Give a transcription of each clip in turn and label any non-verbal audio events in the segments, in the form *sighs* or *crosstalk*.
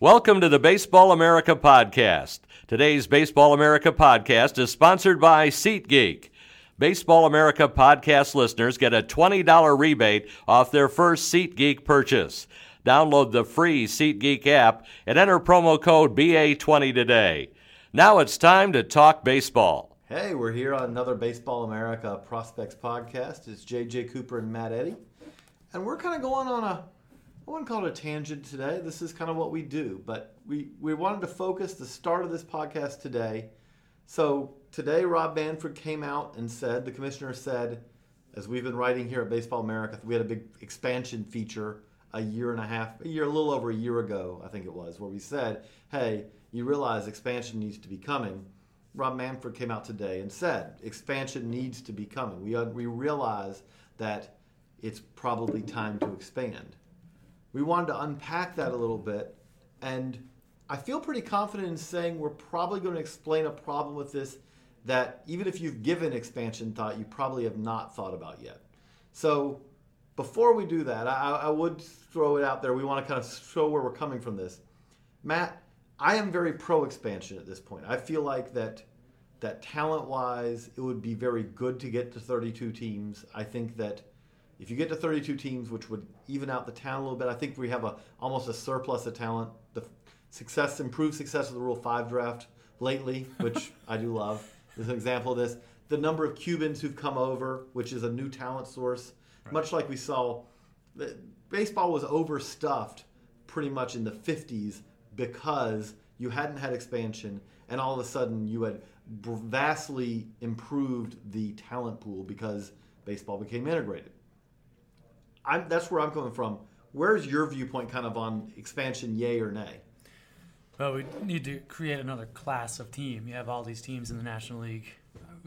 Welcome to the Baseball America podcast. Today's Baseball America podcast is sponsored by SeatGeek. Baseball America podcast listeners get a $20 rebate off their first SeatGeek purchase. Download the free SeatGeek app and enter promo code BA20 today. Now it's time to talk baseball. Hey, we're here on another Baseball America Prospects podcast. It's JJ Cooper and Matt Eddy. And we're kind of going on a, I wouldn't call it a tangent today. This is kind of what we do. But we, we wanted to focus the start of this podcast today. So today, Rob Manfred came out and said, the commissioner said, as we've been writing here at Baseball America, we had a big expansion feature a year and a half, a year, a little over a year ago, I think it was, where we said, hey, you realize expansion needs to be coming. Rob Manfred came out today and said expansion needs to be coming. We, uh, we realize that it's probably time to expand. We wanted to unpack that a little bit, and I feel pretty confident in saying we're probably going to explain a problem with this that even if you've given expansion thought, you probably have not thought about yet. So before we do that, I, I would throw it out there. We want to kind of show where we're coming from this. Matt, I am very pro expansion at this point. I feel like that that talent wise, it would be very good to get to 32 teams. I think that if you get to 32 teams, which would even out the talent a little bit, I think we have a almost a surplus of talent. The success, improved success of the Rule Five draft lately, which *laughs* I do love, is an example of this. The number of Cubans who've come over, which is a new talent source, right. much like we saw. Baseball was overstuffed pretty much in the 50s because you hadn't had expansion and all of a sudden you had vastly improved the talent pool because baseball became integrated. I'm, that's where I'm coming from. Where's your viewpoint kind of on expansion, yay or nay? Well, we need to create another class of team. You have all these teams in the National League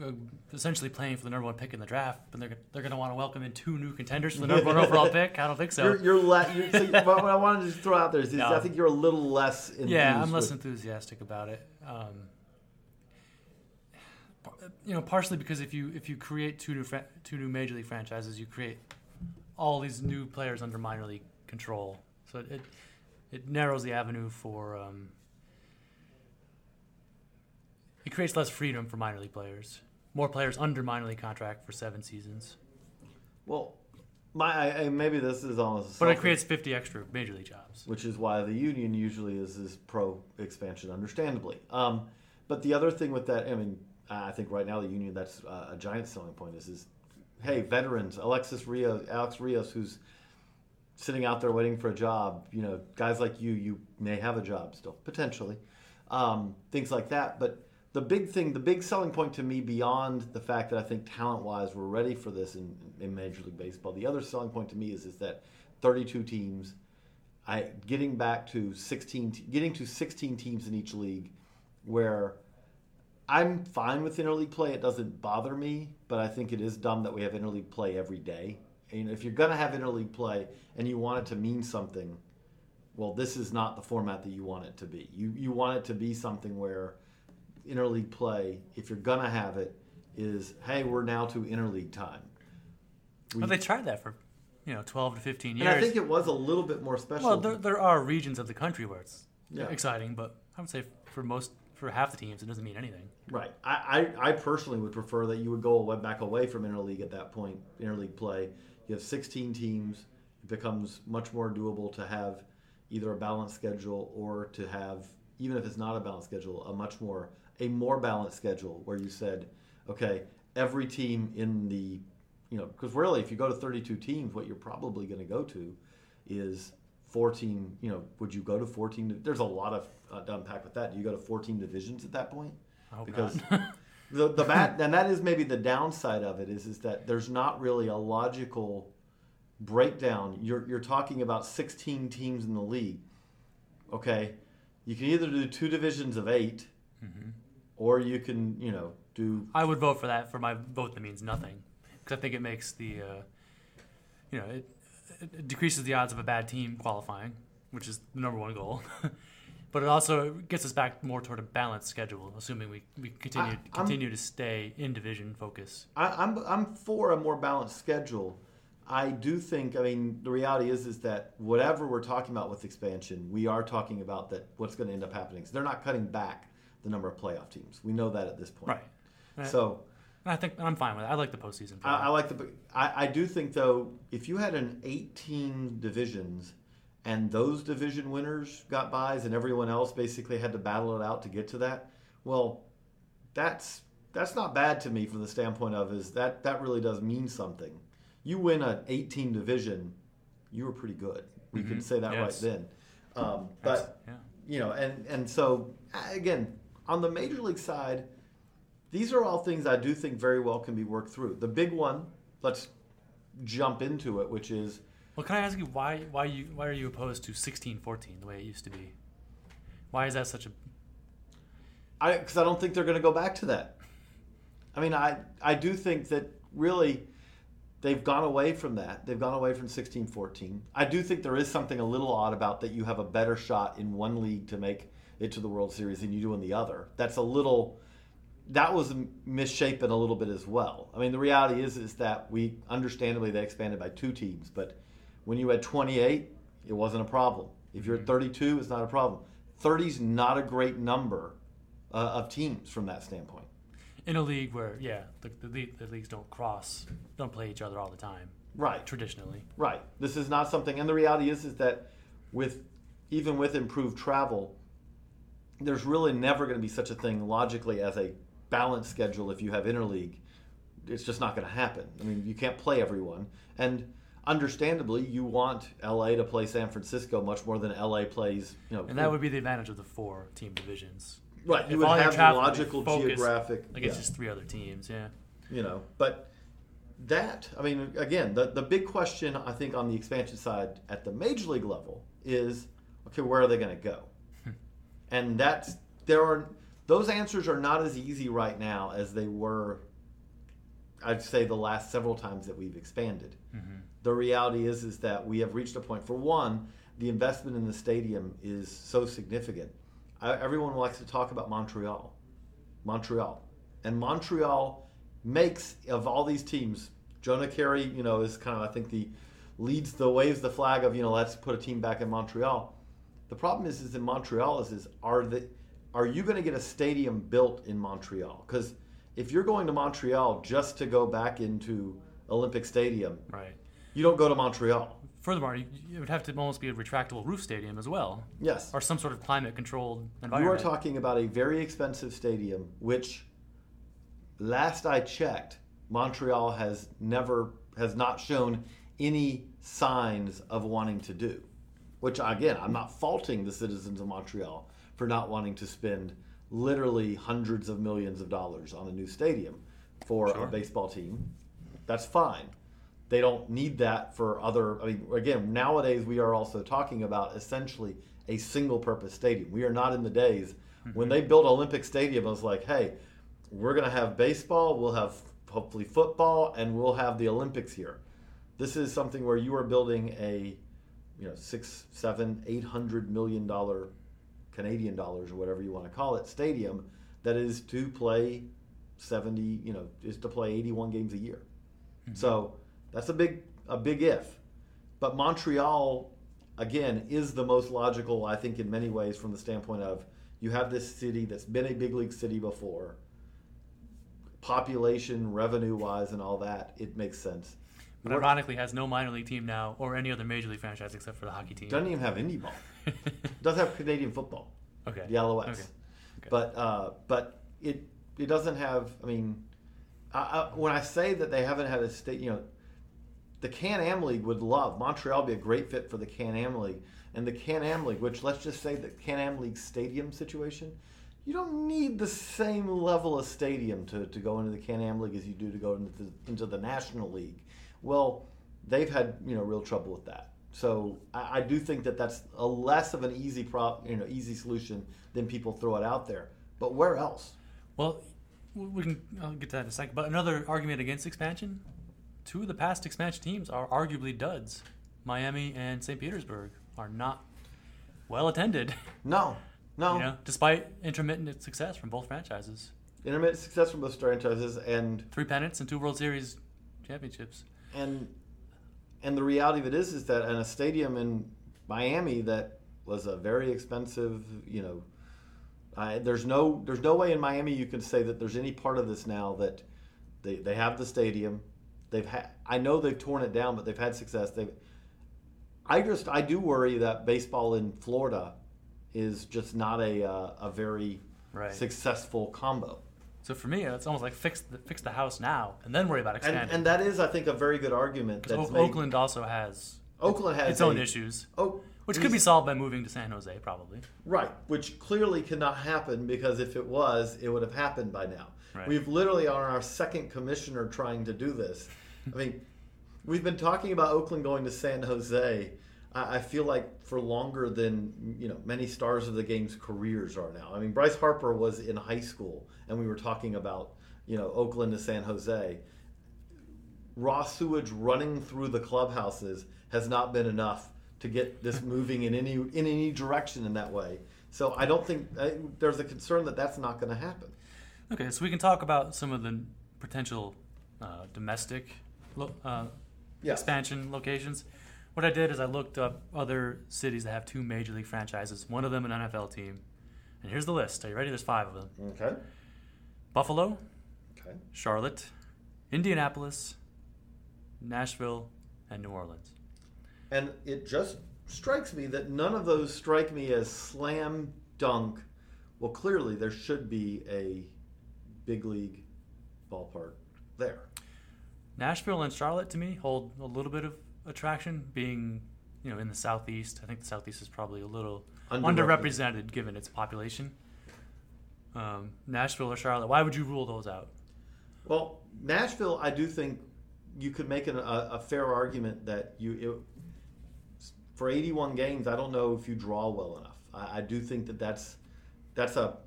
uh, essentially playing for the number one pick in the draft, but they're, they're going to want to welcome in two new contenders for the number one overall pick. I don't think so. *laughs* You're, you're, le- you're so what I wanted to throw out there is, is no. I think you're a little less. Yeah, I'm less with... enthusiastic about it. Um, you know, partially because if you if you create two new fra- two new major league franchises, you create all these new players under minor league control. So it it narrows the avenue for um, it creates less freedom for minor league players. More players under minor league contract for seven seasons. Well, my I, maybe this is almost. But it creates fifty extra major league jobs. Which is why the union usually is is pro expansion, understandably. Um, but the other thing with that, I mean, I think right now the union that's uh, a giant selling point is is, hey, veterans, Alexis Rios, Alex Rios, who's sitting out there waiting for a job. You know, guys like you, you may have a job still potentially, um, things like that, but the big thing, the big selling point to me, beyond the fact that I think talent wise we're ready for this in, in Major League Baseball, the other selling point to me is is that 32 teams, I getting back to 16, getting to 16 teams in each league, where I'm fine with interleague play. It doesn't bother me, but I think it is dumb that we have interleague play every day. And if you're going to have interleague play and you want it to mean something, well, this is not the format that you want it to be. You you want it to be something where interleague play, if you're gonna have it, is hey, we're now to interleague time. We, well, they tried that for you know 12 to 15 years. And I think it was a little bit more special. Well, there, there are regions of the country where it's yeah. exciting, but I would say for most for half the teams, it doesn't mean anything. Right. I, I, I personally would prefer that you would go back away from interleague at that point, interleague play. You have 16 teams. It becomes much more doable to have either a balanced schedule or to have, even if it's not a balanced schedule, a much more a more balanced schedule where you said, okay, every team in the, you know, because really, if you go to 32 teams, what you're probably going to go to is 14. You know, would you go to 14? There's a lot of uh, to unpack with that. Do you go to 14 divisions at that point? Oh, because *laughs* the the bad and that is maybe the downside of it is is that there's not really a logical breakdown. You're you're talking about 16 teams in the league. Okay, you can either do two divisions of 8 Mm-hmm. or you can you know do I would vote for that for my vote that means nothing because I think it makes the uh, you know it, it decreases the odds of a bad team qualifying, which is the number one goal. *laughs* but it also gets us back more toward a balanced schedule, assuming we, we continue I- continue to stay in division focus. I, I'm I'm for a more balanced schedule. I do think. I mean, the reality is is that whatever we're talking about with expansion, we are talking about that what's going to end up happening. is they're not cutting back the number of playoff teams. We know that at this point. Right. Right. So I think I'm fine with it. I like the postseason. I, I like the. I, I do think though, if you had an 18 divisions, and those division winners got buys, and everyone else basically had to battle it out to get to that, well, that's that's not bad to me from the standpoint of is that that really does mean something. You win an 18 division, you were pretty good. We can say that Mm-hmm. Yes. right then. Um, but yeah. you know, and and so again, on the major league side, these are all things I do think very well can be worked through. The big one, let's jump into it, which is Well, can I ask you why why you why are you opposed to 16-14 the way it used to be? Why is that such a I because I don't think they're going to go back to that. I mean, I I do think that really they've gone away from that. They've gone away from 16-14. I do think there is something a little odd about that you have a better shot in one league to make it to the World Series than you do in the other. That's a little that was misshapen a little bit as well. I mean, the reality is is that we understandably they expanded by two teams, but when you had 28, it wasn't a problem. If you're at 32, it's not a problem. 30 is not a great number uh, of teams from that standpoint. in a league where yeah the, the, the leagues don't cross don't play each other all the time Right. traditionally. Right. This is not something, and the reality is, is that with even with improved travel, there's really never going to be such a thing logically as a balanced schedule if you have interleague. It's just not going to happen. I mean, you can't play everyone, and understandably, you want LA to play San Francisco much more than LA plays. You know, And that would be the advantage of the four team divisions. right. if You would all have logical focused geographic against yeah. just three other teams. Yeah. you know but that i mean again the, the big question i think on the expansion side at the major league level is okay where are they going to go hmm. and that's there are those answers are not as easy right now as they were i'd say the last several times that we've expanded mm-hmm. The reality is is that we have reached a point for one the investment in the stadium is so significant I, everyone likes to talk about montreal Montreal. And Montreal makes of all these teams, Jonah Keri, you know, is kind of I think the leads the waves the flag of, you know, let's put a team back in Montreal. The problem is is in Montreal is is are the are you going to get a stadium built in Montreal? Cuz if you're going to Montreal just to go back into Olympic Stadium, Right. You don't go to Montreal. Furthermore, you, it would have to almost be a retractable roof stadium as well, Yes. or some sort of climate controlled environment. You are talking about a very expensive stadium, which, last I checked, Montreal has never has not shown any signs of wanting to do. Which again, I'm not faulting the citizens of Montreal for not wanting to spend literally hundreds of millions of dollars on a new stadium for a baseball team. That's fine. They don't need that for other. I mean, again, nowadays we are also talking about essentially a single purpose stadium. We are not in the days when mm-hmm. they built Olympic Stadium. It was like, hey, we're going to have baseball, we'll have hopefully football, and we'll have the Olympics here. This is something where you are building a, you know, six, seven, eight hundred million dollar Canadian dollars or whatever you want to call it stadium that is to play seventy, you know, is to play eighty-one games a year. Mm-hmm. So that's a big a big if. But Montreal, again, is the most logical, I think, in many ways, from the standpoint of you have this city that's been a big league city before. Population, revenue wise, and all that, it makes sense. but ironically, has no minor league team now or any other major league franchise except for the hockey team. Doesn't even have indie ball. *laughs* Does have Canadian football. okay. the Als. Okay. Okay. But uh, but it it doesn't have. I mean, I, I, when I say that they haven't had a state, you know, the Can Am League would love Montreal. Would be a great fit for the Can Am League and the Can Am League, which let's just say the Can Am League stadium situation. You don't need the same level of stadium to, to go into the Can Am League as you do to go into the, into the National League. Well, they've had you know real trouble with that. So I, I do think that that's a less of an easy prop, you know, easy solution than people throw it out there. But where else? Well, we can I'll get to that in a second. But another argument against expansion: two of the past expansion teams are arguably duds. Miami and St. Petersburg are not well attended. No, no. *laughs* You know, despite intermittent success from both franchises, Intermittent success from both franchises, and three pennants and two World Series championships. and and the reality of it is is that in a stadium in Miami that was a very expensive, you know, I, there's no there's no way in Miami you can say that there's any part of this now that they, they have the stadium, they've had I know they've torn it down, but they've had success. They, I just I do worry that baseball in Florida is just not a uh, a very Right. successful combo. So for me, it's almost like fix the, fix the house now and then worry about And, expanding. and that is, I think, a very good argument. That's O- made- Oakland also has Oakland has its own a- issues, Oh, which could be solved by moving to San Jose, probably. right, which clearly cannot happen because if it was, it would have happened by now. Right. We've literally on our second commissioner trying to do this. I mean, we've been talking about Oakland going to San Jose. I I feel like for longer than you know many stars of the game's careers are now. I mean, Bryce Harper was in high school, and we were talking about you know Oakland to San Jose. raw sewage running through the clubhouses has not been enough to get this *laughs* moving in any in any direction in that way. So I don't think I, there's a concern that that's not going to happen. Okay, so we can talk about some of the potential uh, domestic lo- uh, expansion locations. What I did is I looked up other cities that have two major league franchises, one of them an NFL team. And here's the list. Are you ready? There's five of them Okay. Buffalo, Okay. Charlotte, Indianapolis, Nashville, and New Orleans. And it just strikes me that none of those strike me as slam dunk. Well, clearly there should be a big league ballpark there. Nashville and Charlotte to me hold a little bit of attraction, being you know in the southeast. I think the southeast is probably a little Underrepresented. underrepresented given its population. Um, Nashville or Charlotte, why would you rule those out? Well, Nashville, I do think you could make an, a, a fair argument that you it, for 81 games. I don't know if you draw well enough. I, I do think that that's that's a.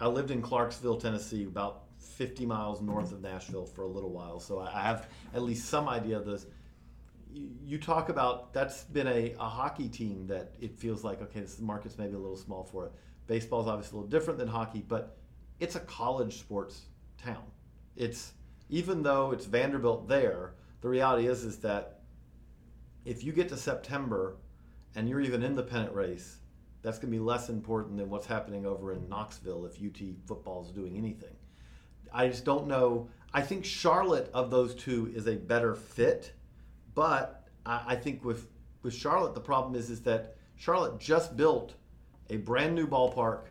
I lived in Clarksville, Tennessee, about 50 miles north of Nashville for a little while, so I, have at least some idea of this. You, you talk about that's been a, a hockey team that it feels like okay, this market's maybe a little small for it. Baseball's obviously a little different than hockey, but it's a college sports town. It's even though it's Vanderbilt there, the reality is is that if you get to September and you're even in the pennant race, that's going to be less important than what's happening over in Knoxville if UT football is doing anything. I just don't know. I think Charlotte of those two is a better fit, but I, I think with with Charlotte the problem is is that Charlotte just built a brand new ballpark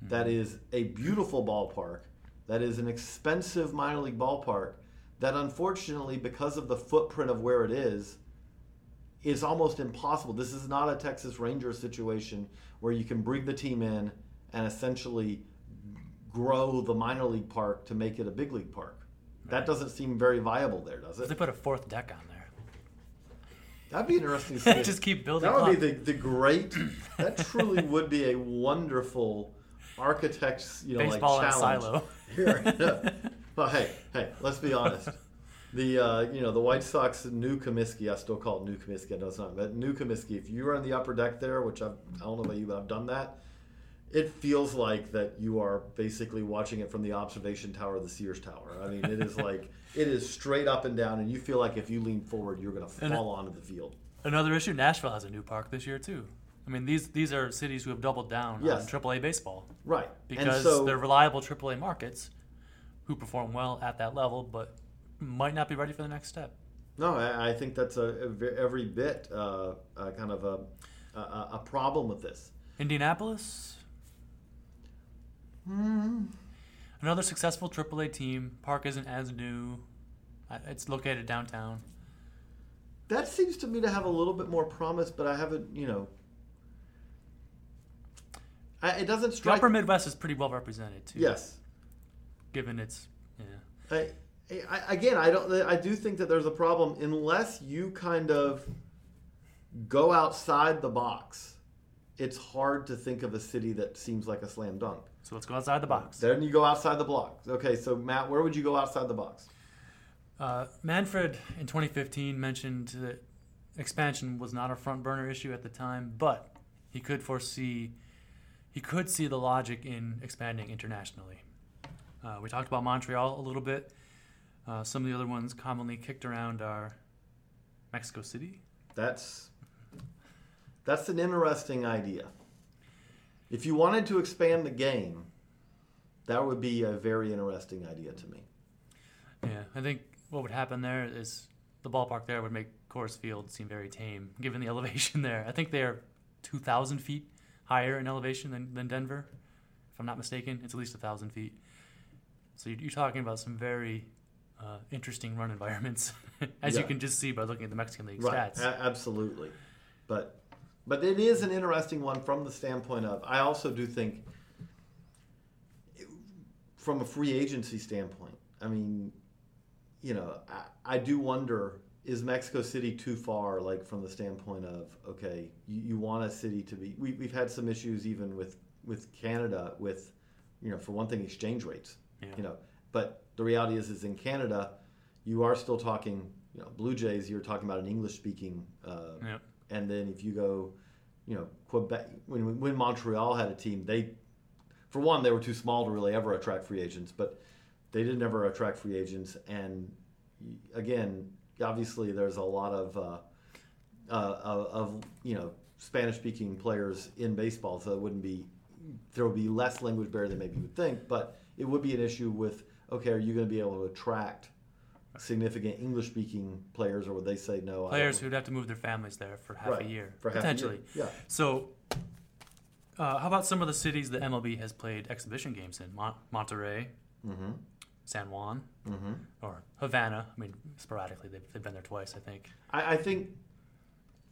hmm. that is a beautiful ballpark that is an expensive minor league ballpark that unfortunately because of the footprint of where it is is almost impossible. This is not a Texas Rangers situation where you can bring the team in and essentially grow the minor league park to make it a big league park. That doesn't seem very viable there, does If they put a fourth deck on there, That'd be interesting to *laughs* see. just keep building. that would up. be the, the great. That truly would be a wonderful architect's you know baseball like and challenge. silo. *laughs* Here, well, hey, hey, let's be honest. The uh, you know the White Sox new Comiskey, I still call it new Comiskey. I know it's not, but new Comiskey. If you are on the upper deck there, which I've, I don't know about you, but I've done that. It feels like that you are basically watching it from the observation tower of the Sears Tower. I mean, it is *laughs* like it is straight up and down, and you feel like if you lean forward, you're going to And fall onto the field. Another issue: Nashville has a new park this year too. I mean, these these are cities who have doubled down Yes. on AAA baseball Right, because so they're reliable AAA markets who perform well at that level, but might not be ready for the next step. No, I, I think that's a, a every bit uh, uh, kind of a, a a problem with this. Indianapolis. Another successful AAA team. Park isn't as new. It's located downtown. That seems to me to have a little bit more promise, but I haven't, you know. I, it doesn't The upper Midwest is pretty well represented too. yes, Given its yeah. I, I, again, I don't. I do think that there's a problem unless you kind of go outside the box, it's hard to think of a city that seems like a slam dunk. So let's go outside the box. Then you go outside the block. Okay, so Matt, where would you go outside the box? Uh, Manfred in 2015 mentioned that expansion was not a front burner issue at the time, but he could foresee he could see the logic in expanding internationally. Uh, we talked about Montreal a little bit. Uh, some of the other ones commonly kicked around are Mexico City. That's that's an interesting idea. If you wanted to expand the game, that would be a very interesting idea to me. Yeah, I think what would happen there is the ballpark there would make Coors Field seem very tame, given the *laughs* elevation there. I think they're 2,000 feet higher in elevation than, than Denver, if I'm not mistaken. It's at least 1,000 feet. So you're, you're talking about some very uh, interesting run *laughs* environments, *laughs* as you can just see by looking at the Mexican League Right, stats. a- absolutely. But but it is an interesting one from the standpoint of I also do think from a free agency standpoint. I mean, you know, I, I do wonder is Mexico City too far like from the standpoint of okay, you, you want a city to be we, we've had some issues even with with Canada with you know, for one thing exchange rates. Yeah. You know, but the reality is is in Canada you are still talking, you know, Blue Jays. You're talking about an English-speaking, uh, Yep. And then if you go, you know, Quebec. When when Montreal had a team, they, for one, they were too small to really ever attract free agents, but they didn't ever attract free agents. And again, obviously, there's a lot of, uh, uh, of, you know, Spanish-speaking players in baseball, so it wouldn't be there would be less language barrier than maybe you would think, but it would be an issue with okay, are you going to be able to attract significant English speaking players, or would they say no? Players who'd have to move their families there for half Right, a year, for half a year, potentially. yeah. So, uh, how about some of the cities that MLB has played exhibition games in? Mon- Monterrey, Mm-hmm. San Juan, or Havana. I mean, sporadically, they've, they've been there twice, I think. I, I think,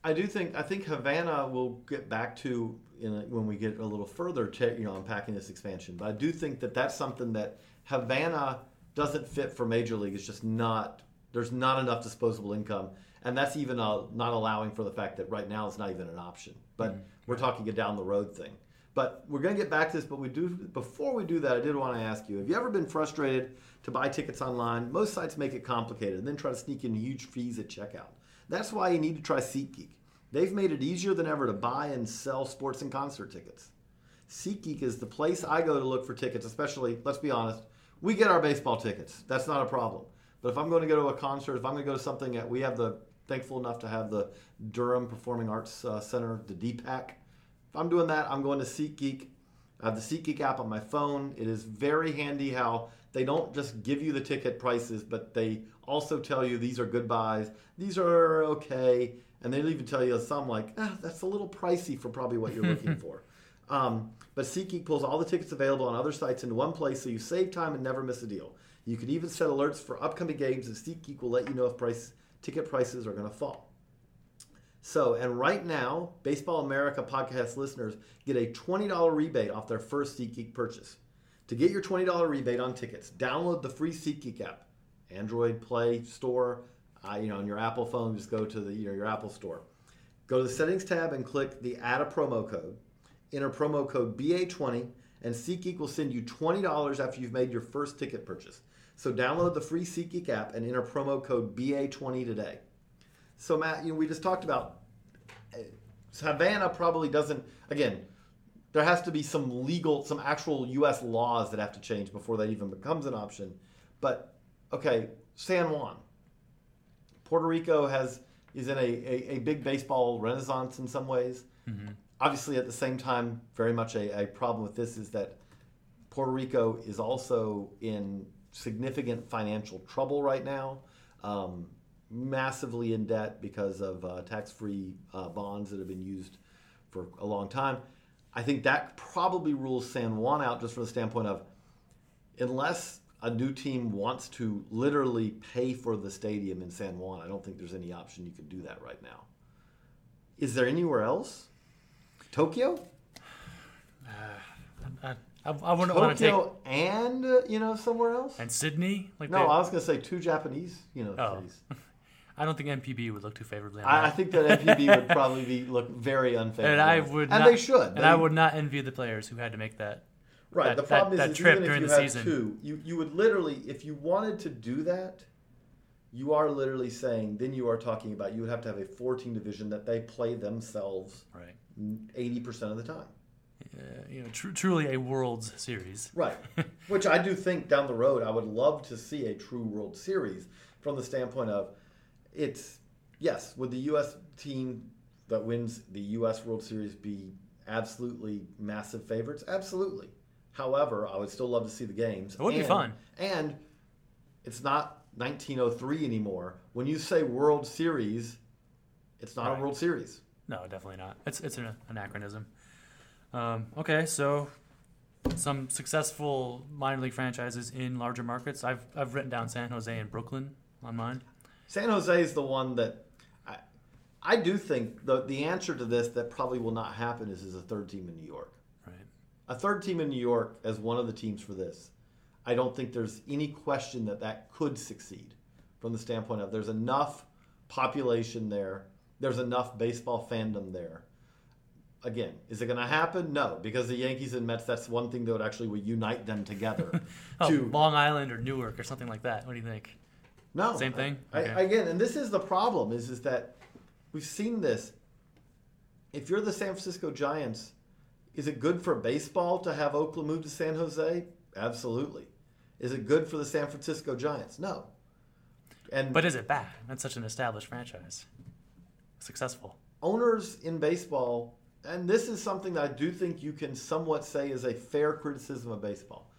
I do think, I think Havana will get back to in a, when we get a little further, to, you know, unpacking this expansion. But I do think that that's something that Havana doesn't fit for Major League. It's just not. There's not enough disposable income, and that's even uh, not allowing for the fact that right now it's not even an option. But we're talking a down the road thing. But we're going to get back to this. But we do before we do that, I did want to ask you: Have you ever been frustrated to buy tickets online? Most sites make it complicated and then try to sneak in huge fees at checkout. That's why you need to try SeatGeek. They've made it easier than ever to buy and sell sports and concert tickets. SeatGeek is the place I go to look for tickets, especially, let's be honest, we get our baseball tickets. That's not a problem. But if I'm going to go to a concert, if I'm going to go to something that we have the, thankful enough to have the Durham Performing Arts uh, Center, the DPAC. If I'm doing that, I'm going to SeatGeek. I have the SeatGeek app on my phone. It is very handy how they don't just give you the ticket prices, but they also tell you these are good buys, these are okay, and they'll even tell you some like, ah, that's a little pricey for probably what you're looking *laughs* for. Um, but SeatGeek pulls all the tickets available on other sites into one place so you save time and never miss a deal. You can even set alerts for upcoming games, and SeatGeek will let you know if price ticket prices are going to fall. So, and right now, Baseball America podcast listeners get a $20 rebate off their first SeatGeek purchase. To get your $20 rebate on tickets, download the free SeatGeek app, Android Play Store. Uh, you know, on your Apple phone, just go to the you know, your Apple Store. Go to the Settings tab and click the Add a promo code. Enter promo code BA20, and SeatGeek will send you $20 after you've made your first ticket purchase. So download the free SeatGeek app and enter promo code BA20 today. So Matt, you know, we just talked about uh, Havana probably doesn't. Again, there has to be some legal, some actual U.S. laws that have to change before that even becomes an option. But okay, San Juan, Puerto Rico has is in a, a, a big baseball renaissance in some ways. Obviously, at the same time, very much a, a problem with this is that Puerto Rico is also in significant financial trouble right now, um, massively in debt because of uh, tax free uh, bonds that have been used for a long time. I think that probably rules San Juan out just from the standpoint of unless a new team wants to literally pay for the stadium in San Juan, I don't think there's any option you can do that right now. Is there anywhere else? Tokyo? I, I, I wouldn't want to take. Tokyo and uh, you know somewhere else? And Sydney? Like No, they- I was going to say two Japanese, you know, Oh. cities. *laughs* I don't think NPB would look too favorably on I, I that. think that NPB would *laughs* probably be look very unfavorable. and I would, and not, they should. and They- I would not envy the players who had to make that. Right. that- the problem that- is, that is trip even if during you the had season. two, you you would literally, if you wanted to do that, you are literally saying then you are talking about you would have to have a 14 division that they play themselves Right. 80 percent of the time. Uh, you know, tru- truly a World Series. Right. *laughs* Which I do think down the road, I would love to see a true World Series from the standpoint of it's, yes, would the U.S. team that wins the U.S. World Series be absolutely massive favorites? Absolutely. However, I would still love to see the games. It would be And- fun. And it's not 1903 anymore. When you say World Series, it's not Right. a World Series. No, definitely not. It's it's an anachronism. Um, okay, so some successful minor league franchises in larger markets. I've I've written down San Jose and Brooklyn on mine. San Jose is the one that I, I do think the the answer to this that probably will not happen is is a third team in New York. Right. A third team in New York as one of the teams for this. I don't think there's any question that that could succeed from the standpoint of there's enough population there, there's enough baseball fandom there. Again, is it going to happen? No, because the Yankees and Mets, that's one thing that would actually would unite them together. *laughs* Oh, to Long Island or Newark or something like that. What do you think? No, Same thing? I, Okay. I, again, and this is the problem: is is that we've seen this. If you're the San Francisco Giants, is it good for baseball to have Oakland move to San Jose? Absolutely. Is it good for the San Francisco Giants? No. And But is it bad? That's such an established franchise. Successful. owners in baseball, and this is something that I do think you can somewhat say is a fair criticism of baseball.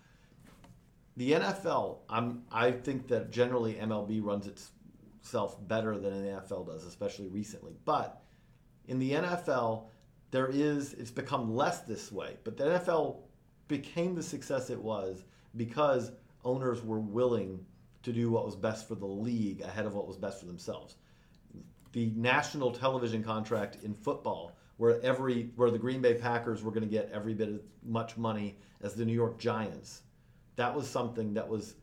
The NFL, I'm, I think that generally MLB runs itself better than the NFL does, especially recently. But in the NFL, there is, it's become less this way. But the NFL became the success it was because owners were willing to do what was best for the league ahead of what was best for themselves the national television contract in football, where every where the Green Bay Packers were going to get every bit as much money as the New York Giants. That was something that was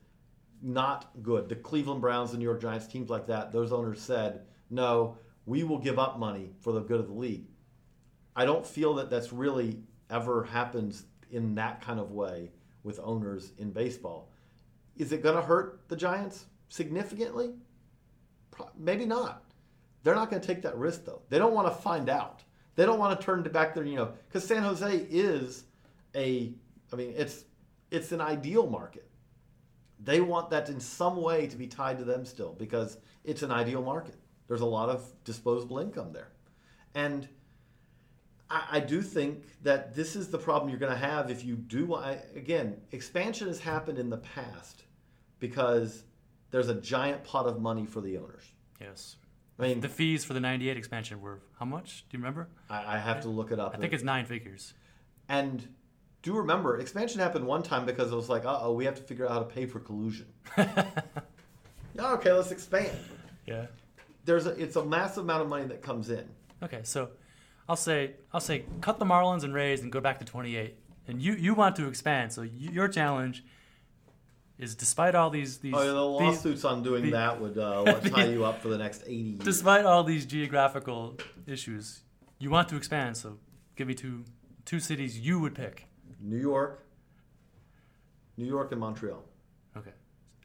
not good. The Cleveland Browns, the New York Giants, teams like that, those owners said, "No, we will give up money for the good of the league." I don't feel that that's really ever happens in that kind of way with owners in baseball. Is it going to hurt the Giants significantly? Maybe not. They're not going to take that risk though. They don't want to find out. They don't want to turn to back their, you know, because San Jose is a, I mean, it's it's an ideal market. They want that in some way to be tied to them still because it's an ideal market. There's a lot of disposable income there, and I, I do think that this is the problem you're going to have if you do. I, again, expansion has happened in the past because there's a giant pot of money for the owners. Yes. I mean, The fees for the 98 expansion were how much? Do you remember? I, I have to look it up. I think it's nine figures. and do remember, expansion happened one time because it was like, uh oh, we have to figure out how to pay for collusion. *laughs* yeah, okay, let's expand. Yeah. There's a, it's a massive amount of money that comes in. Okay, so I'll say I'll say cut the Marlins and Rays and go back to 28. And you you want to expand, so you, your challenge is despite all these these, Oh, yeah, the these- lawsuits on doing the- that would uh, *laughs* tie you up for the next 80 years. despite all these geographical issues, you want to expand. So give me two two cities you would pick. New York, New York, and Montreal. Okay.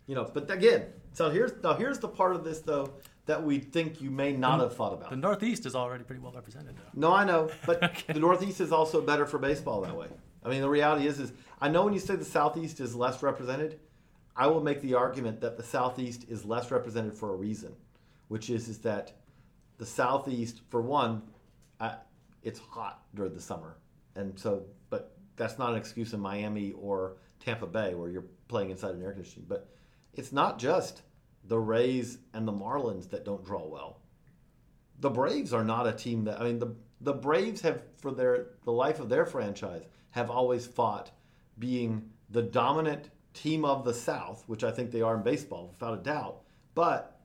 You know, but again, so here's now here's the part of this though that we think you may not have thought about. The Northeast is already pretty well represented, though. No, I know, but *laughs* the Northeast is also better for baseball that way. I mean, the reality is, is I know when you say the Southeast is less represented, I will make the argument that the Southeast is less represented for a reason, which is is that the Southeast, for one, uh, it's hot during the summer, and so, but that's not an excuse in Miami or Tampa Bay where you're playing inside an air conditioning. But it's not just the Rays and the Marlins that don't draw well the Braves are not a team that I mean the the Braves have for their the life of their franchise have always fought being the dominant team of the South, which I think they are in baseball without a doubt. But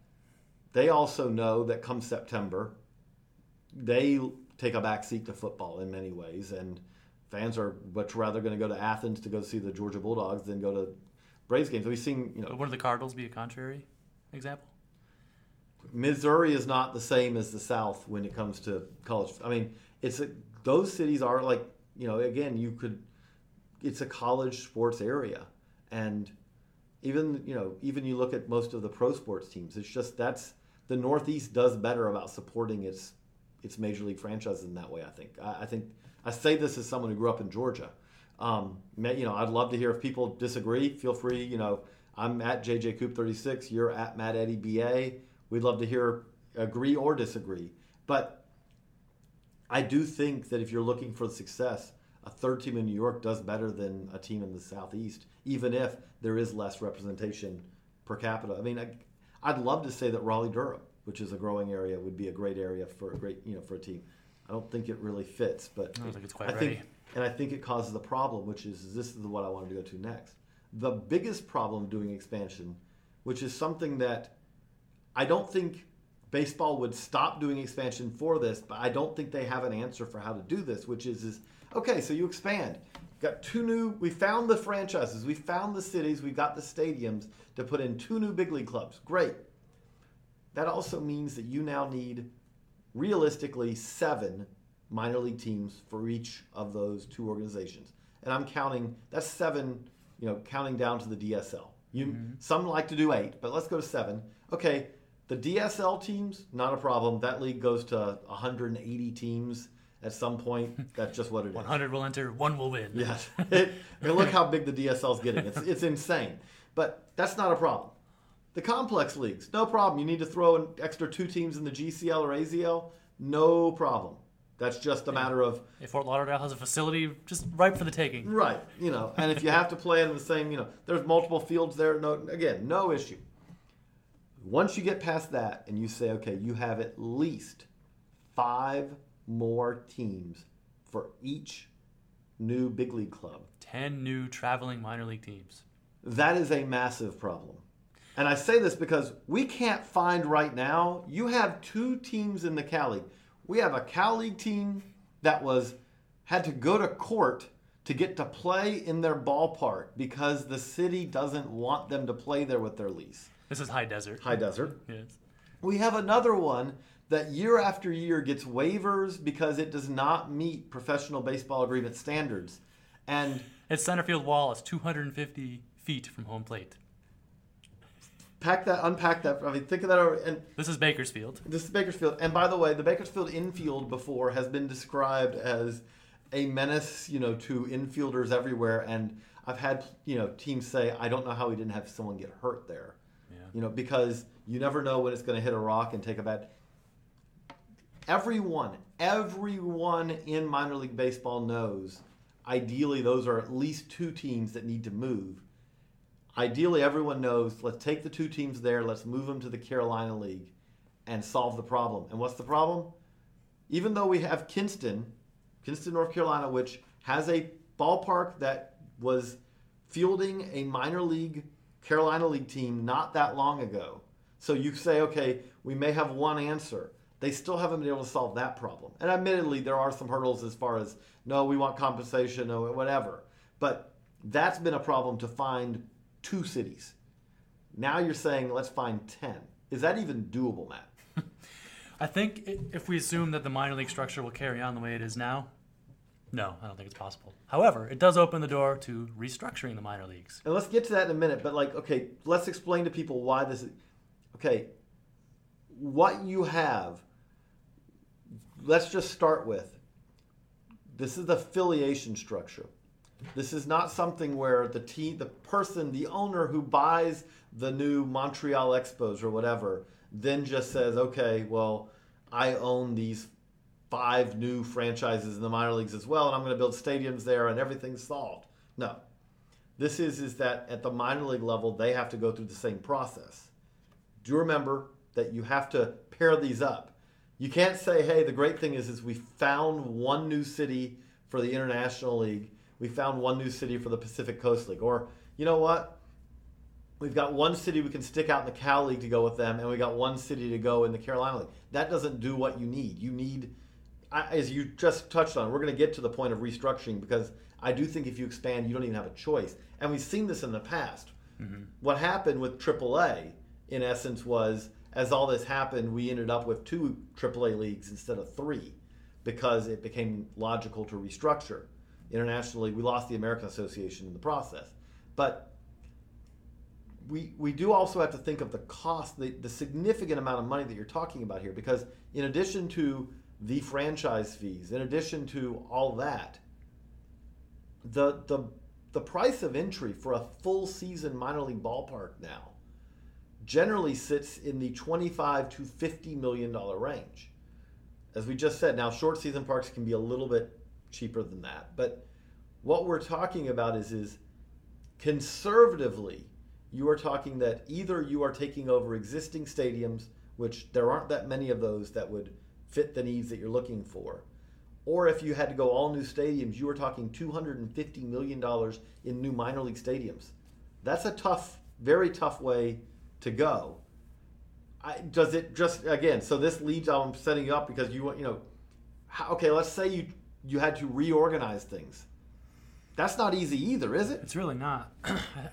they also know that come September, they take a backseat to football in many ways, and fans are much rather going to go to Athens to go see the Georgia Bulldogs than go to Braves games. We've seen, you know, But wouldn't the Cardinals be a contrary example? Missouri is not the same as the South when it comes to college. I mean, it's a, those cities are like you know again you could it's a college sports area and even you know even you look at most of the pro sports teams it's just that's the northeast does better about supporting its its major league franchises in that way i think. I, I think i say this as someone who grew up in georgia. Um, you know i'd love to hear if people disagree. Feel free you know i'm at jj coop 36 you're at matt eddy ba we'd love to hear agree or disagree. But I do think that if you're looking for success, a third team in New York does better than a team in the Southeast, even if there is less representation per capita. I mean, I, would love to say that Raleigh Durham, which is a growing area, would be a great area for a great, you know, for a team. I don't think it really fits, but I don't think it's quite I ready. Think, and I think it causes a problem, which is this is what I wanted to go to next. The biggest problem doing expansion, which is something that I don't think baseball would stop doing expansion for this, but I don't think they have an answer for how to do this, which is, is okay, so you expand. Got two new, we found the franchises, we found the cities, we got the stadiums to put in two new big league clubs. Great. That also means that you now need realistically seven minor league teams for each of those two organizations. And I'm counting, that's seven, you know, counting down to the DSL. You, mm-hmm. Some like to do eight, but let's go to seven. Okay, the DSL teams, not a problem. That league goes to 180 teams at some point. That's just what it is. *laughs* 100 will enter, one will win. Yes. I mean, look how big the DSL is getting. It's, it's insane. But that's not a problem. The complex leagues, no problem. You need to throw an extra two teams in the GCL or AZL, no problem. That's just a matter of if Fort Lauderdale has a facility just ripe for the taking. Right, you know, and if you have to play in the same, you know, there's multiple fields there. No, again, no issue. Once you get past that and you say, okay, you have at least five more teams for each new big league club. 10 new traveling minor league teams. That is a massive problem. And I say this because we can't find right now, you have two teams in the Cal League. We have a Cal League team that was had to go to court to get to play in their ballpark because the city doesn't want them to play there with their lease. This is high desert. High desert. Yes. We have another one that year after year gets waivers because it does not meet professional baseball agreement standards. And its center field wall is 250 feet from home plate. Pack that, unpack that. I mean, think of that. Over, and this is Bakersfield. This is Bakersfield. And by the way, the Bakersfield infield before has been described as a menace, you know, to infielders everywhere. And I've had, you know, teams say, I don't know how we didn't have someone get hurt there you know, because you never know when it's going to hit a rock and take a bad. Everyone, everyone in minor league baseball knows. Ideally, those are at least two teams that need to move. Ideally, everyone knows. Let's take the two teams there. Let's move them to the Carolina League, and solve the problem. And what's the problem? Even though we have Kinston, Kinston, North Carolina, which has a ballpark that was fielding a minor league Carolina League team not that long ago. So you say, okay, we may have one answer. They still haven't been able to solve that problem. And admittedly, there are some hurdles as far as, no, we want compensation or whatever. But that's been a problem to find two cities. Now you're saying, let's find 10. Is that even doable, Matt? *laughs* I think if we assume that the minor league structure will carry on the way it is now, no, I don't think it's possible. However, it does open the door to restructuring the minor leagues. And let's get to that in a minute. But like, okay, let's explain to people why this is. Okay, what you have. Let's just start with. This is the affiliation structure. This is not something where the team, the person, the owner who buys the new Montreal Expos or whatever, then just says, okay, well, I own these five new franchises in the minor leagues as well, and I'm going to build stadiums there, and everything's solved. No, this is is that at the minor league level they have to go through the same process. Do remember that you have to pair these up. You can't say, "Hey, the great thing is is we found one new city for the International League. We found one new city for the Pacific Coast League." Or, you know what? We've got one city we can stick out in the Cal League to go with them, and we got one city to go in the Carolina League. That doesn't do what you need. You need as you just touched on, we're going to get to the point of restructuring because I do think if you expand, you don't even have a choice. And we've seen this in the past. Mm-hmm. What happened with AAA, in essence, was as all this happened, we ended up with two AAA leagues instead of three because it became logical to restructure. Internationally, we lost the American Association in the process. But we, we do also have to think of the cost, the, the significant amount of money that you're talking about here, because in addition to the franchise fees, in addition to all that, the, the, the price of entry for a full season minor league ballpark now generally sits in the 25 to 50 million dollar range. As we just said, now short season parks can be a little bit cheaper than that, but what we're talking about is is conservatively you are talking that either you are taking over existing stadiums, which there aren't that many of those that would fit the needs that you're looking for, or if you had to go all new stadiums, you are talking $250 million in new minor league stadiums. That's a tough, very tough way to go. I, does it just again? So this leads. I'm setting you up because you want you know. How, okay, let's say you you had to reorganize things. That's not easy either, is it? It's really not, *clears throat*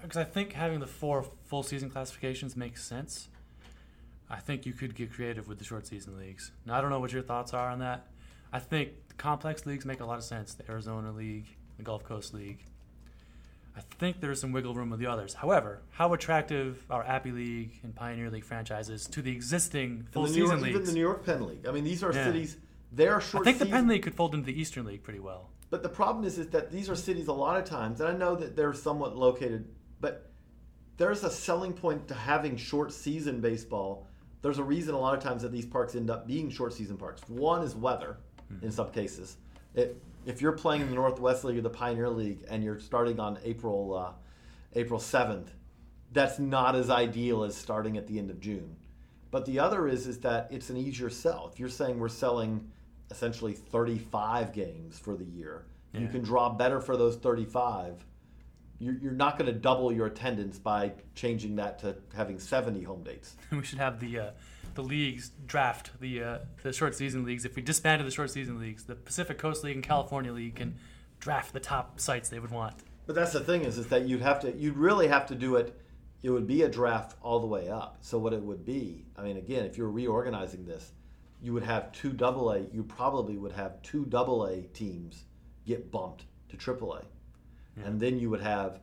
because I think having the four full season classifications makes sense. I think you could get creative with the short season leagues. Now I don't know what your thoughts are on that. I think complex leagues make a lot of sense. The Arizona League, the Gulf Coast League. I think there's some wiggle room with the others. However, how attractive are Appy League and Pioneer League franchises to the existing full the season York, leagues? Even the New York Penn League. I mean, these are Yeah. cities. They're short. I think the season- Penn League could fold into the Eastern League pretty well. But the problem is, is that these are cities a lot of times, and I know that they're somewhat located, but there's a selling point to having short season baseball. There's a reason a lot of times that these parks end up being short season parks. One is weather, in mm-hmm. some cases. It, if you're playing in the Northwest League or the Pioneer League and you're starting on April uh, April 7th, that's not as ideal as starting at the end of June. But the other is is that it's an easier sell. If you're saying we're selling essentially 35 games for the year, you can draw better for those 35. You're, you're not going to double your attendance by changing that to having 70 home dates. *laughs* we should have the uh, the leagues draft the uh, the short season leagues. If we disbanded the short season leagues, the Pacific Coast League and California League can draft the top sites they would want. But that's the thing is, is that you'd have to, you'd really have to do it. It would be a draft all the way up. So what it would be, I mean, again, if you're reorganizing this, you would have two double A. You probably would have two double A teams get bumped to triple A, and then you would have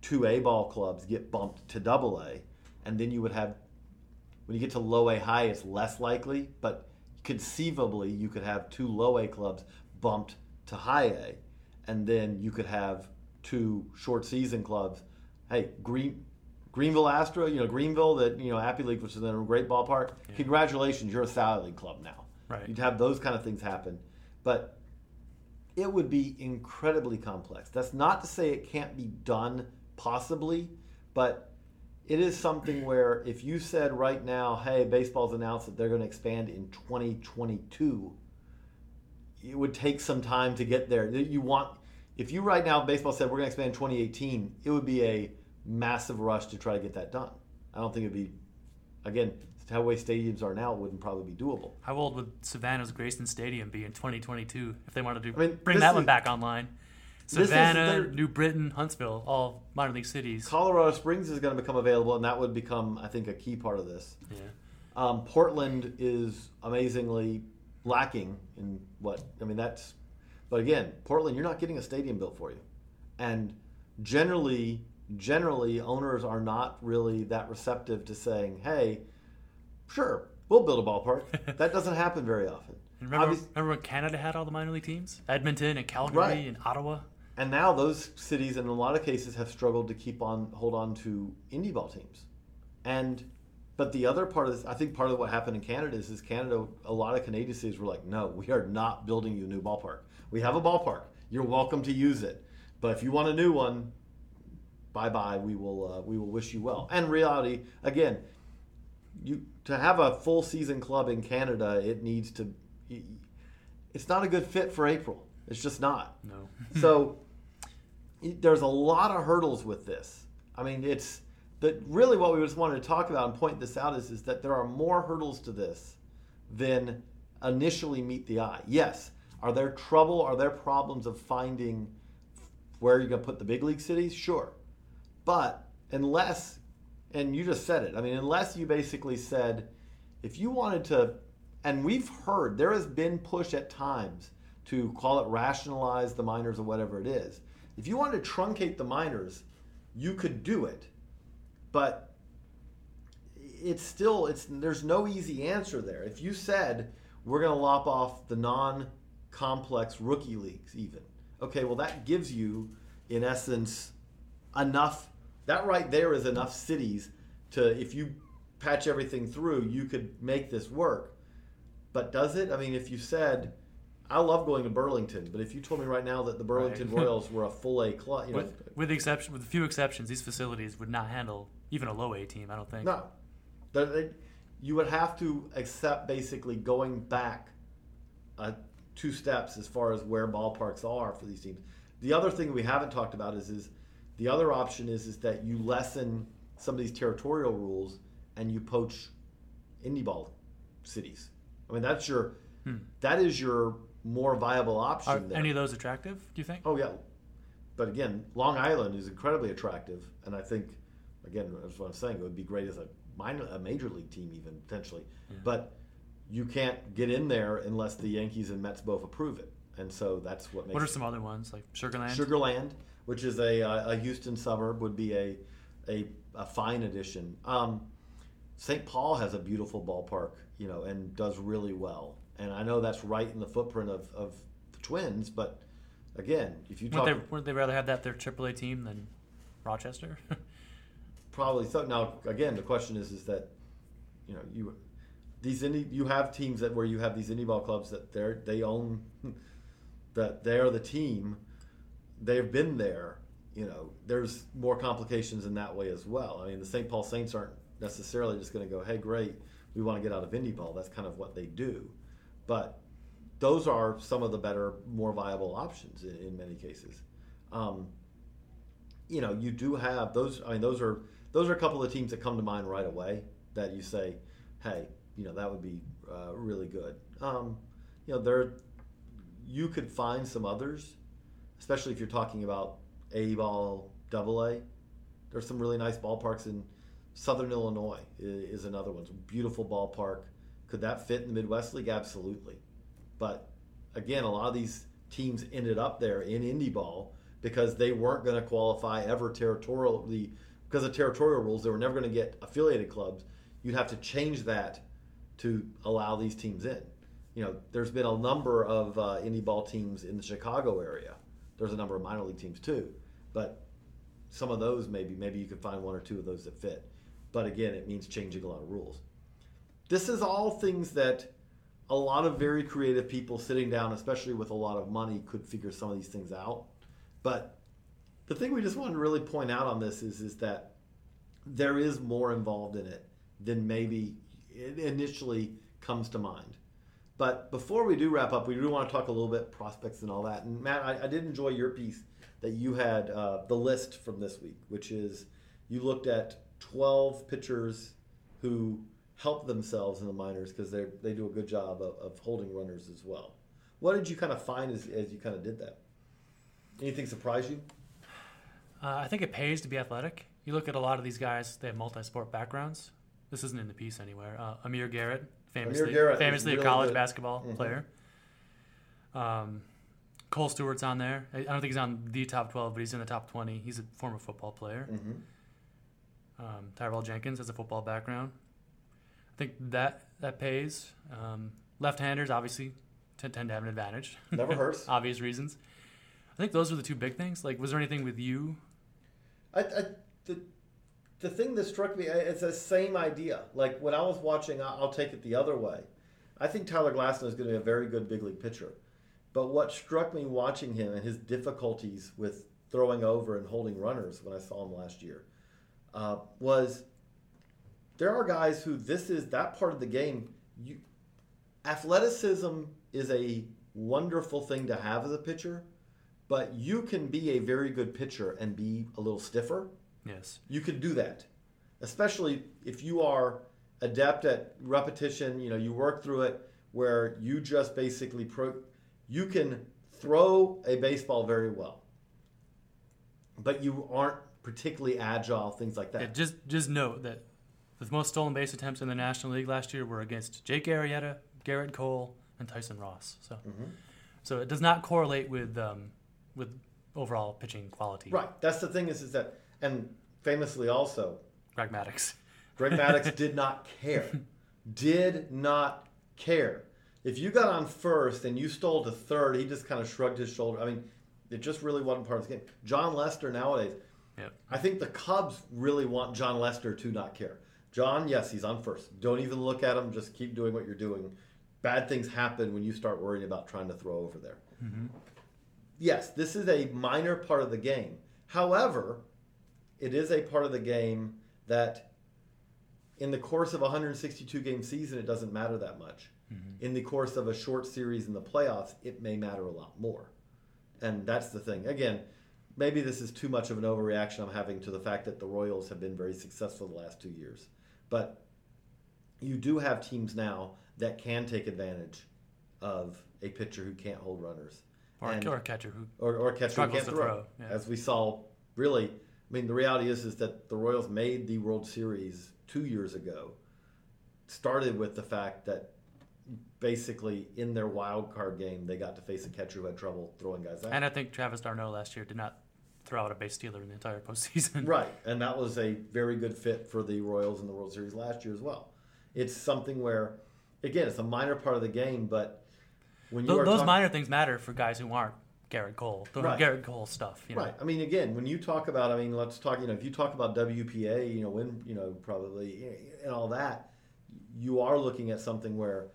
two A ball clubs get bumped to double A, and then you would have when you get to low A high, it's less likely, but conceivably you could have two low A clubs bumped to high A, and then you could have two short season clubs. Hey, Green Greenville Astro, you know Greenville, that you know Appy League, which is in a great ballpark. Congratulations, you're a Sally League club now. Right. You'd have those kind of things happen, but it would be incredibly complex. That's not to say it can't be done, possibly, but it is something where if you said right now, hey, baseball's announced that they're going to expand in 2022, it would take some time to get there. You want, if you right now, baseball said we're going to expand in 2018, it would be a massive rush to try to get that done. I don't think it'd be, again, how way stadiums are now, wouldn't probably be doable. How old would Savannah's Grayson Stadium be in 2022 if they wanted to I mean, bring that is- one back online? This is- Savannah, New Britain, Huntsville, all minor league cities. Colorado Springs is going to become available, and that would become, I think, a key part of this. Yeah. Um, Portland is amazingly lacking in what I mean. That's, but again, Portland, you're not getting a stadium built for you, and generally, generally, owners are not really that receptive to saying, "Hey, sure, we'll build a ballpark." *laughs* that doesn't happen very often. Remember, Obvious- remember when Canada had all the minor league teams? Edmonton and Calgary Right. and Ottawa. And now those cities, in a lot of cases, have struggled to keep on hold on to indie ball teams. And but the other part of this, I think part of what happened in Canada is, is Canada. A lot of Canadian cities were like, "No, we are not building you a new ballpark. We have a ballpark. You're welcome to use it, but if you want a new one, bye bye. We will uh, we will wish you well." And reality, again, you to have a full season club in Canada, it needs to. It's not a good fit for April. It's just not No. so there's a lot of hurdles with this. I mean, it's that really what we just wanted to talk about and point this out is, is that there are more hurdles to this than initially meet the eye. Yes, are there trouble? Are there problems of finding where you're going to put the big league cities? Sure, but unless, and you just said it. I mean, unless you basically said if you wanted to, and we've heard there has been push at times to call it rationalize the minors or whatever it is. If you wanted to truncate the minors, you could do it, but it's still it's there's no easy answer there. If you said we're going to lop off the non-complex rookie leagues, even okay, well that gives you in essence enough. That right there is enough cities to if you patch everything through, you could make this work. But does it? I mean, if you said, I love going to Burlington, but if you told me right now that the Burlington Right. *laughs* Royals were a full A club, you know, With, with the exception, with a few exceptions, these facilities would not handle even a low A team. I don't think. no, That- you would have to accept basically going back uh, two steps as far as where ballparks are for these teams. The other thing we haven't talked about is is the other option is is that you lessen some of these territorial rules and you poach indie ball cities. I mean that's your that is your more viable option. Are there. any of those attractive? Do you think? Oh yeah, but again, Long Island is incredibly attractive, and I think, again, that's what I'm saying. It would be great as a minor, a major league team, even potentially. But you can't get in there unless the Yankees and Mets both approve it, and so that's what makes. What are some other ones like Sugarland? Sugarland, which is a, uh, a Houston suburb, would be a a, a fine addition. Um, St. Paul has a beautiful ballpark, you know, and does really well. And I know that's right in the footprint of, of the Twins, but again, if you talk, Wouldn't they, wouldn't they rather have that their AAA team than Rochester? *laughs* probably so. Now, again, the question is, is that you know you these indie you have teams that where you have these indie ball clubs that they're they own *laughs* that they're the team. They've been there. You know, there's more complications in that way as well. I mean, the St. Paul Saints aren't necessarily just going to go, "Hey, great, we want to get out of indie ball." That's kind of what they do, but those are some of the better, more viable options in, in many cases. Um, you know, you do have those. I mean, those are those are a couple of teams that come to mind right away that you say, hey, you know, that would be uh, really good. Um, you know, there you could find some others, especially if you're talking about A ball, double A. There's some really nice ballparks in Southern Illinois is another one. It's a beautiful ballpark. Could that fit in the Midwest League? Absolutely. But again, a lot of these teams ended up there in indie ball because they weren't going to qualify ever territorially because of territorial rules. They were never going to get affiliated clubs. You'd have to change that to allow these teams in. You know, there's been a number of uh, indie ball teams in the Chicago area. There's a number of minor league teams too, but some of those maybe maybe you could find one or two of those that fit. But again, it means changing a lot of rules. This is all things that a lot of very creative people sitting down, especially with a lot of money, could figure some of these things out. But the thing we just wanted to really point out on this is is that there is more involved in it than maybe it initially comes to mind. But before we do wrap up, we do want to talk a little bit prospects and all that. And Matt, I, I did enjoy your piece that you had uh, the list from this week, which is you looked at 12 pitchers who help themselves in the minors because they they do a good job of, of holding runners as well. What did you kind of find as, as you kind of did that? Anything surprise you? Uh, I think it pays to be athletic. You look at a lot of these guys; they have multi-sport backgrounds. This isn't in the piece anywhere. Uh, Amir Garrett, famously, Garrett famously really a college good. basketball Mhm. player. Um, Cole Stewart's on there. I I don't think he's on the top 12, but he's in the top 20. He's a former football player. Mm-hmm. Um, Tyrell Jenkins has a football background. I think that that pays. Um, left-handers obviously t- tend to have an advantage. Never hurts. *laughs* Obvious reasons. I think those were the two big things. Like, was there anything with you? I, I, the, the thing that struck me, it's the same idea. Like when I was watching, I'll take it the other way. I think Tyler Glasnow is going to be a very good big league pitcher. But what struck me watching him and his difficulties with throwing over and holding runners when I saw him last year uh, was there are guys who this is that part of the game. You, athleticism is a wonderful thing to have as a pitcher, but you can be a very good pitcher and be a little stiffer. Yes. You could do that, especially if you are adept at repetition. You know, you work through it where you just basically pro. You can throw a baseball very well, but you aren't particularly agile. Things like that. Yeah, just just note that The most stolen base attempts in the National League last year were against Jake Arrieta, Gerrit Cole, and Tyson Ross. So, so it does not correlate with um, with overall pitching quality. Right. That's the thing is, is that, and famously also, Greg Maddux. Greg Maddux *laughs* did not care. Did not care. If you got on first and you stole to third, he just kind of shrugged his shoulder. I mean, it just really wasn't part of the game. Jon Lester nowadays, Yep. I think the Cubs really want Jon Lester to not care. Jon, yes, he's on first. Don't even look at him. Just keep doing what you're doing. Bad things happen when you start worrying about trying to throw over there. Mm-hmm. Yes, this is a minor part of the game. However, it is a part of the game that in the course of a 162 game season, it doesn't matter that much. Mm-hmm. In the course of a short series in the playoffs, it may matter a lot more. And that's the thing. Again, maybe this is too much of an overreaction I'm having to the fact that the Royals have been very successful the last two years. But you do have teams now that can take advantage of a pitcher who can't hold runners. Or, And- or a catcher who or, or a catcher who can't throw. throw, yeah. As we saw, really, I mean, the reality is is that the Royals made the World Series two years ago. Started with the fact that basically in their wild card game they got to face a catcher who had trouble throwing guys out. And I think Travis d'Arnaud last year did not throw out a base stealer in the entire *laughs* postseason. Right, and that was a very good fit for the Royals in the World Series last year as well. It's something where, again, it's a minor part of the game, but when you Th- are those talking- minor things matter for guys who aren't Gerrit Cole. The Right. Gerrit Cole stuff. You know? Right. I mean, again, when you talk about, I mean, let's talk. You know, if you talk about WPA, you know, when you know, probably eh, and all that, you are looking at something where,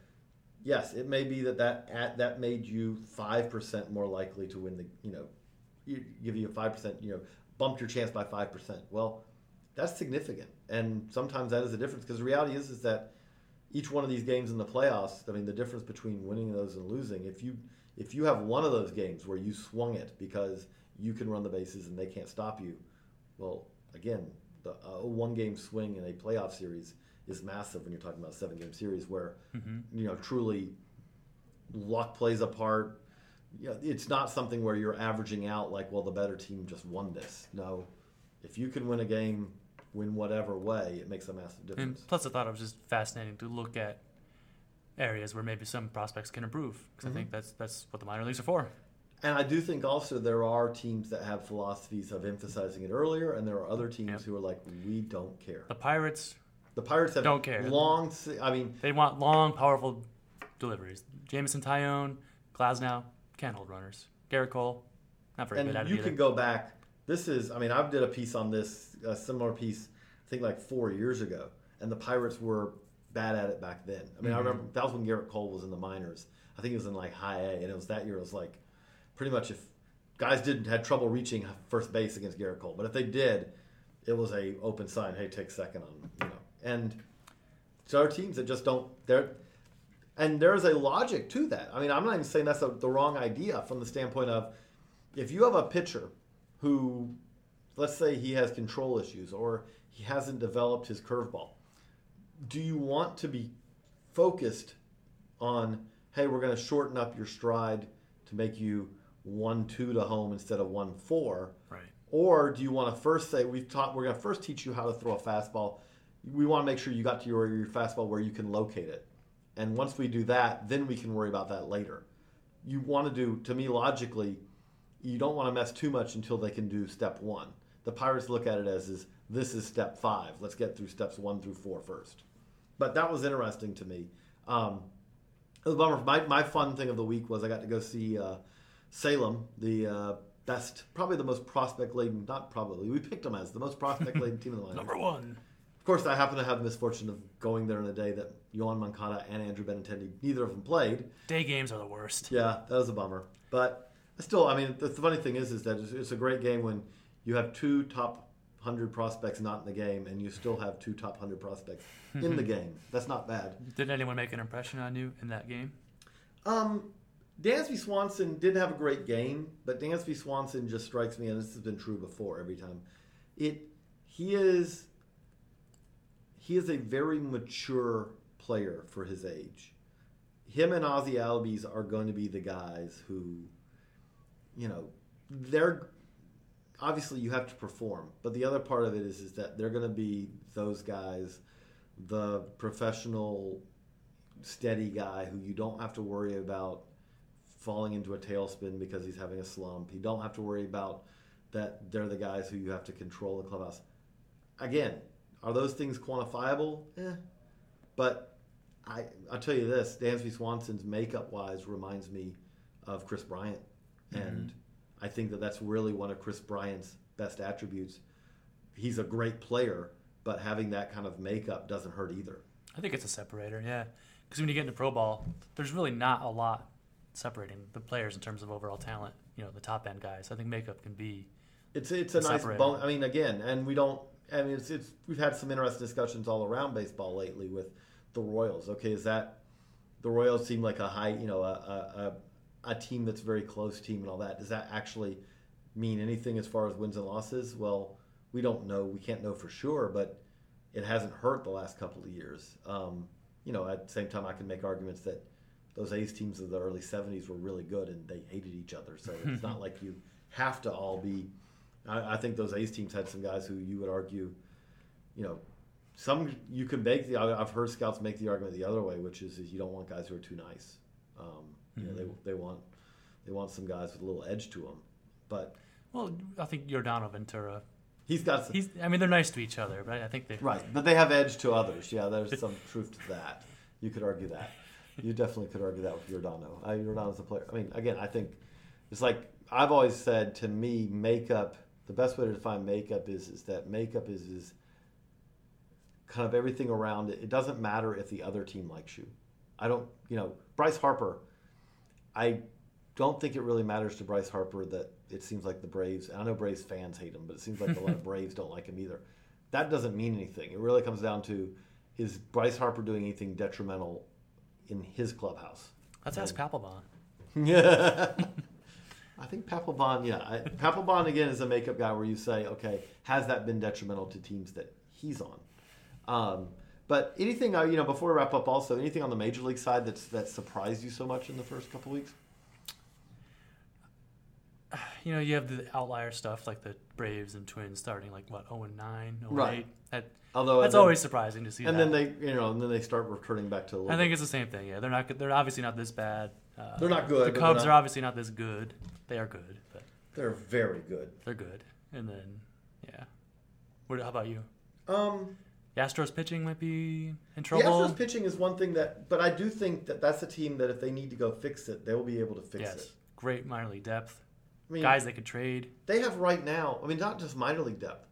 yes, it may be that that at, that made you five percent more likely to win the, you know, you, give you a five percent, you know, bumped your chance by five percent. Well, that's significant, and sometimes that is a difference because the reality is is that each one of these games in the playoffs, I mean, the difference between winning those and losing, if you if you have one of those games where you swung it because you can run the bases and they can't stop you, well, again, the uh, one game swing in a playoff series is massive when you're talking about a seven game series where you know truly luck plays a part. Yeah, it's not something where you're averaging out like, well, the better team just won this. No, if you can win a game, win whatever way, it makes a massive difference. And plus, I thought it was just fascinating to look at areas where maybe some prospects can improve because Mm-hmm. I think that's that's what the minor leagues are for. And I do think also there are teams that have philosophies of emphasizing it earlier, and there are other teams Yep. who are like, we don't care. The Pirates The Pirates have Don't care. long. I mean, they want long, powerful deliveries. Jameson Taillon, Glasnow can't hold runners. Gerrit Cole, not very good at and it you either. can go back. This is, I mean, I did a piece on this, a similar piece, I think like four years ago, and the Pirates were bad at it back then. I mean, I mm-hmm. remember that was when Gerrit Cole was in the minors. I think it was in like high A, and it was that year. It was like pretty much if guys didn't had trouble reaching first base against Gerrit Cole, but if they did, it was a open sign. Hey, take second on you know. And there are teams that just don't. They're and there's a logic to that. I mean, I'm not even saying that's a, the wrong idea from the standpoint of if you have a pitcher who, let's say he has control issues or he hasn't developed his curveball, do you want to be focused on, hey, we're going to shorten up your stride to make you one two to home instead of one four? right. Or do you want to first say we've taught we're going to first teach you how to throw a fastball. We want to make sure you got to your, your fastball where you can locate it. And once we do that, then we can worry about that later. You want to do to me logically, you don't want to mess too much until they can do step 1. The Pirates look at it as is this is step 5. Let's get through steps 1 through four first. But that was interesting to me. Um, it was a bummer. My, my fun thing of the week was I got to go see uh, Salem, the uh, best, probably the most prospect laden, not probably, we picked them as the most prospect laden team in the *laughs* line. Number one. Of course, I happen to have the misfortune of going there on a day that Yoan Moncada and Andrew Benintendi, neither of them played. Day games are the worst. Yeah, that was a bummer. But still, I mean, the, the funny thing is, is that it's, it's a great game when you have two top hundred prospects not in the game, and you still have two top hundred prospects *laughs* in the game. That's not bad. Did anyone make an impression on you in that game? Um, Dansby Swanson did have a great game, but Dansby Swanson just strikes me, and this has been true before every time. It he is he is a very mature player for his age. Him and Ozzie Albies are going to be the guys who, you know, they're obviously you have to perform, but the other part of it is is that they're going to be those guys the professional, steady guy who you don't have to worry about falling into a tailspin because he's having a slump. You don't have to worry about that they're the guys who you have to control the clubhouse. Again, are those things quantifiable? Eh. But I, I'll tell you this Dansby Swanson's makeup wise reminds me of Kris Bryant. And I think that that's really one of Kris Bryant's best attributes. He's a great player, but having that kind of makeup doesn't hurt either. I think it's a separator, yeah. Because when you get into pro ball, there's really not a lot separating the players in terms of overall talent. You know, the top end guys. I think makeup can be. It's it's a The nice bone. I mean, again, and we don't. I mean, it's it's we've had some interesting discussions all around baseball lately with the Royals. Okay, is that the Royals seem like a high, you know, a a, a, a team that's very close team and all that? Does that actually mean anything as far as wins and losses? Well, we don't know. We can't know for sure, but it hasn't hurt the last couple of years. Um, you know, at the same time, I can make arguments that those A's teams of the early '70s were really good and they hated each other. So it's *laughs* not like you have to all be. I, I think those A's teams had some guys who you would argue, you know, some you can make the. I- I've heard scouts make the argument the other way, which is, is you don't want guys who are too nice. Um, You know, they they want they want some guys with a little edge to them. But Well, I think Yordano Ventura. he's got some, He's. I mean, they're nice to each other, but I think they. Right, but they have edge to others. Yeah, there's *laughs* some truth to that. You could argue that. You definitely could argue that with Yordano. Uh, Yordano's a player. I mean, again, I think it's like I've always said to me, makeup. The best way to define makeup is is that makeup is is kind of everything around it. It doesn't matter if the other team likes you. I don't, you know, Bryce Harper. I don't think it really matters to Bryce Harper that it seems like the Braves. And I know Braves fans hate him, but it seems like a lot of *laughs* Braves don't like him either. That doesn't mean anything. It really comes down to is Bryce Harper doing anything detrimental in his clubhouse? Let's ask Papelbon. Yeah. *laughs* *laughs* I think Papelbon, yeah. I, Papelbon, again, is a makeup guy where you say, okay, has that been detrimental to teams that he's on? Um, but anything, uh, you know, before we wrap up, also, anything on the major league side that's that surprised you so much in the first couple weeks? *sighs* You know, you have the outlier stuff like the Braves and Twins starting like what 0 and 9, 0 Right. 8. That, Although that's then- always surprising to see. and that. then they, you know, and then they start returning back to a little. I think bit. it's the same thing. Yeah, they're not. good- They're obviously not this bad. Uh, They're not good, The Cubs they're obviously not this good. They are good, but they're very good. they're good. And then, yeah. What? How about you? Um, The Astros pitching might be in the trouble. Astros pitching is one thing that, but I do think that that's a team that if they need to go fix it, they will be able to fix yes, it. great minor league depth. I mean, Guys they could trade. they have right now. I mean, not just minor league depth.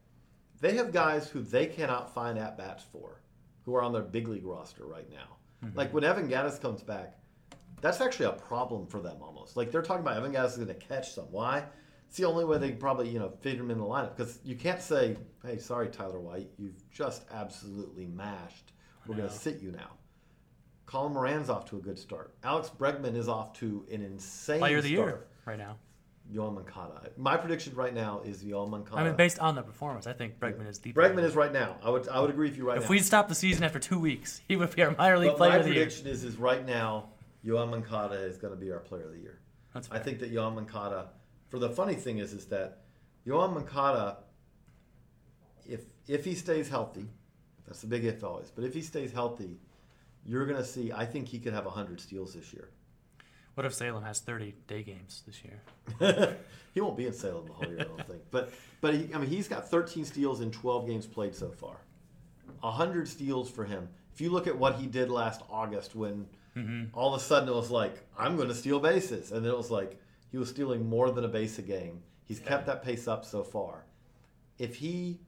They have guys who they cannot find at bats for, who are on their big league roster right now. Like when Evan Gattis comes back, that's actually a problem for them almost. Like they're talking about Evan Gattis is going to catch some. Why? It's the only way they can probably you know fit him in the lineup because you can't say, "Hey, sorry, Tyler White, you've just absolutely mashed. We're going to sit you now." Colin Moran's off to a good start. Alex Bregman is off to an insane Player of the start. year right now. Yoan Moncada. My prediction right now is Yoan Moncada. I mean, based on the performance, I think Bregman is the. Bregman the is right now. I would I would agree with you right If now. If we stopped the season after two weeks, he would be our minor league but player my of the year. prediction is is right now Yoan Moncada is going to be our player of the year. That's I think that Yoan Moncada. For the funny thing is is that Yoan Moncada, if if he stays healthy, that's the big if always. But if he stays healthy, you're going to see. I think he could have hundred steals this year. What if Salem has 30 day games this year? *laughs* he won't be in Salem the whole year, I don't think. But but he, I mean, he's got 13 steals in 12 games played so far. 100 steals for him. If you look at what he did last August, when Mm-hmm. all of a sudden it was like, I'm going to steal bases, and then it was like he was stealing more than a base a game. He's kept that pace up so far. If he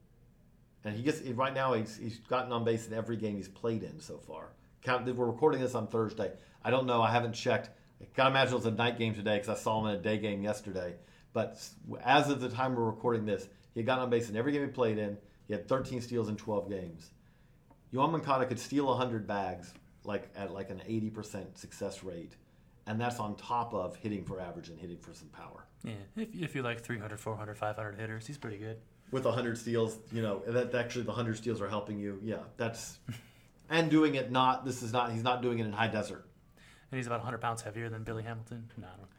and he gets right now, he's he's gotten on base in every game he's played in so far. Count, we're recording this on Thursday. I don't know. I haven't checked. I gotta imagine it was a night game today because I saw him in a day game yesterday. But as of the time we're recording this, he had gotten on base in every game he played in. He had 13 steals in 12 games. Yoan Moncada could steal 100 bags like at like an 80% success rate, and that's on top of hitting for average and hitting for some power. Yeah, if, if you like 300, 400, 500 hitters, he's pretty good. with 100 steals, you know, that actually the 100 steals are helping you. Yeah, that's and doing it not this is not he's not doing it in high desert. And he's about 100 pounds heavier than Billy Hamilton. No, I don't.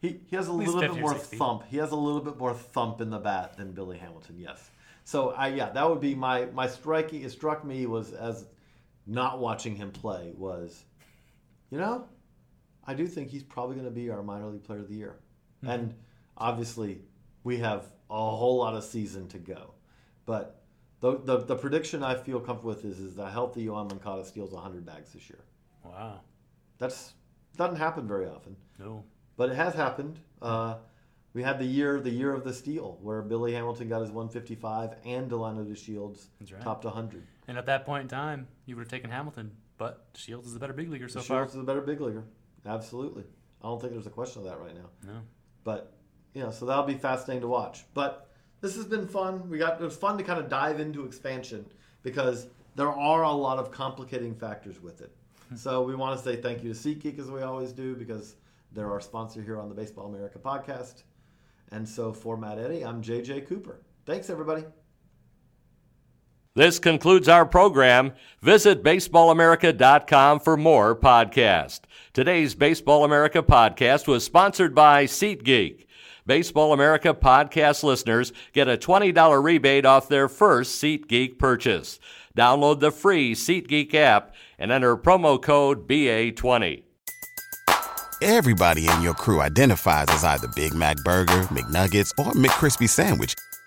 He he has a little bit more 60. thump. He has a little bit more thump in the bat than Billy Hamilton. Yes. So I yeah, that would be my my striking. It struck me was as not watching him play was, you know, I do think he's probably going to be our minor league player of the year. Mm-hmm. And obviously, we have a whole lot of season to go. But the, the, the prediction I feel comfortable with is, is that healthy Yoan Moncada steals 100 bags this year. Wow. That's doesn't happen very often. No. But it has happened. Uh, we had the year, the year of the steal, where Billy Hamilton got his 155 and Delino DeShields right. topped 100. And at that point in time, you would have taken Hamilton, but Shields is the better big leaguer so DeShields far. Shields is the better big leaguer. Absolutely. I don't think there's a question of that right now. No. But you know, so that'll be fascinating to watch. But this has been fun. We got it was fun to kind of dive into expansion because there are a lot of complicating factors with it. Hmm. so we want to say thank you to SeatGeek as we always do because they're our sponsor here on the Baseball America podcast. And so for Matt Eddy, I'm JJ Cooper. Thanks everybody. This concludes our program. Visit baseballamerica.com for more podcast. Today's Baseball America podcast was sponsored by SeatGeek. Baseball America podcast listeners get a $20 rebate off their first SeatGeek purchase. Download the free SeatGeek app and enter promo code BA20. Everybody in your crew identifies as either Big Mac Burger, McNuggets, or McCrispy Sandwich,